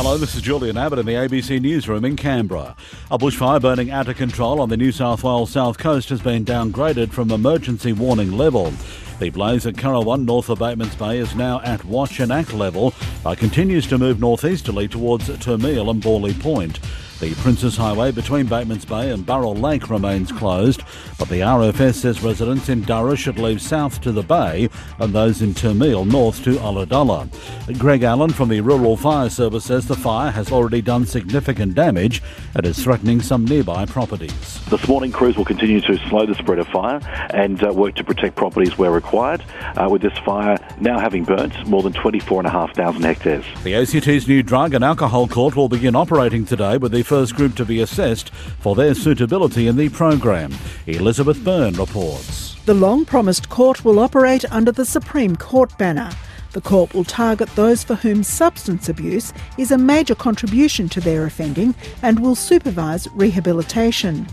Hello, this is Julian Abbott in the ABC Newsroom in Canberra. A bushfire burning out of control on the New South Wales south coast has been downgraded from emergency warning level. The blaze at Currowan, north of Batemans Bay, is now at watch and act level, but continues to move northeasterly towards Termeil and Bawley Point. The Princes Highway between Batemans Bay and Burrill Lake remains closed, but the RFS says residents in Durra should leave south to the bay and those in Termeil north to Ulladulla. Greg Allen from the Rural Fire Service says the fire has already done significant damage and is threatening some nearby properties. This morning, crews will continue to slow the spread of fire and uh, work to protect properties where required, uh, with this fire now having burnt more than 24,500 hectares. The ACT's new drug and alcohol court will begin operating today with the first group to be assessed for their suitability in the program. Elizabeth Byrne reports. The long promised court will operate under the Supreme Court banner. The court will target those for whom substance abuse is a major contribution to their offending and will supervise rehabilitation.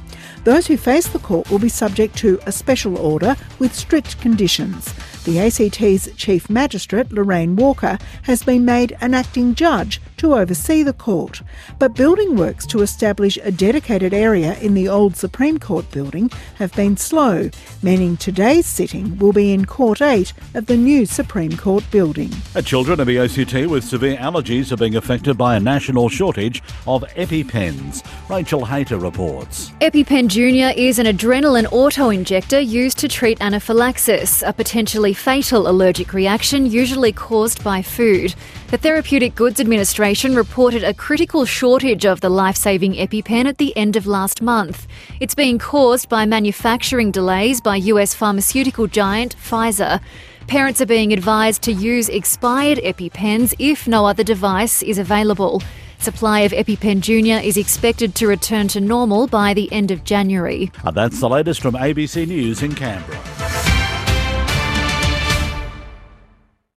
Those who face the court will be subject to a special order with strict conditions. The ACT's Chief Magistrate, Lorraine Walker, has been made an acting judge to oversee the court. But building works to establish a dedicated area in the old Supreme Court building have been slow, meaning today's sitting will be in Court 8 of the new Supreme Court building. Uh, children of the ACT with severe allergies are being affected by a national shortage of EpiPens. Rachel Hayter reports. EpiPen Junior is an adrenaline auto-injector used to treat anaphylaxis, a potentially fatal allergic reaction usually caused by food. The Therapeutic Goods Administration reported a critical shortage of the life saving EpiPen at the end of last month. It's being caused by manufacturing delays by US pharmaceutical giant Pfizer. Parents are being advised to use expired EpiPens if no other device is available. Supply of EpiPen Junior is expected to return to normal by the end of January. And that's the latest from ABC News in Canberra.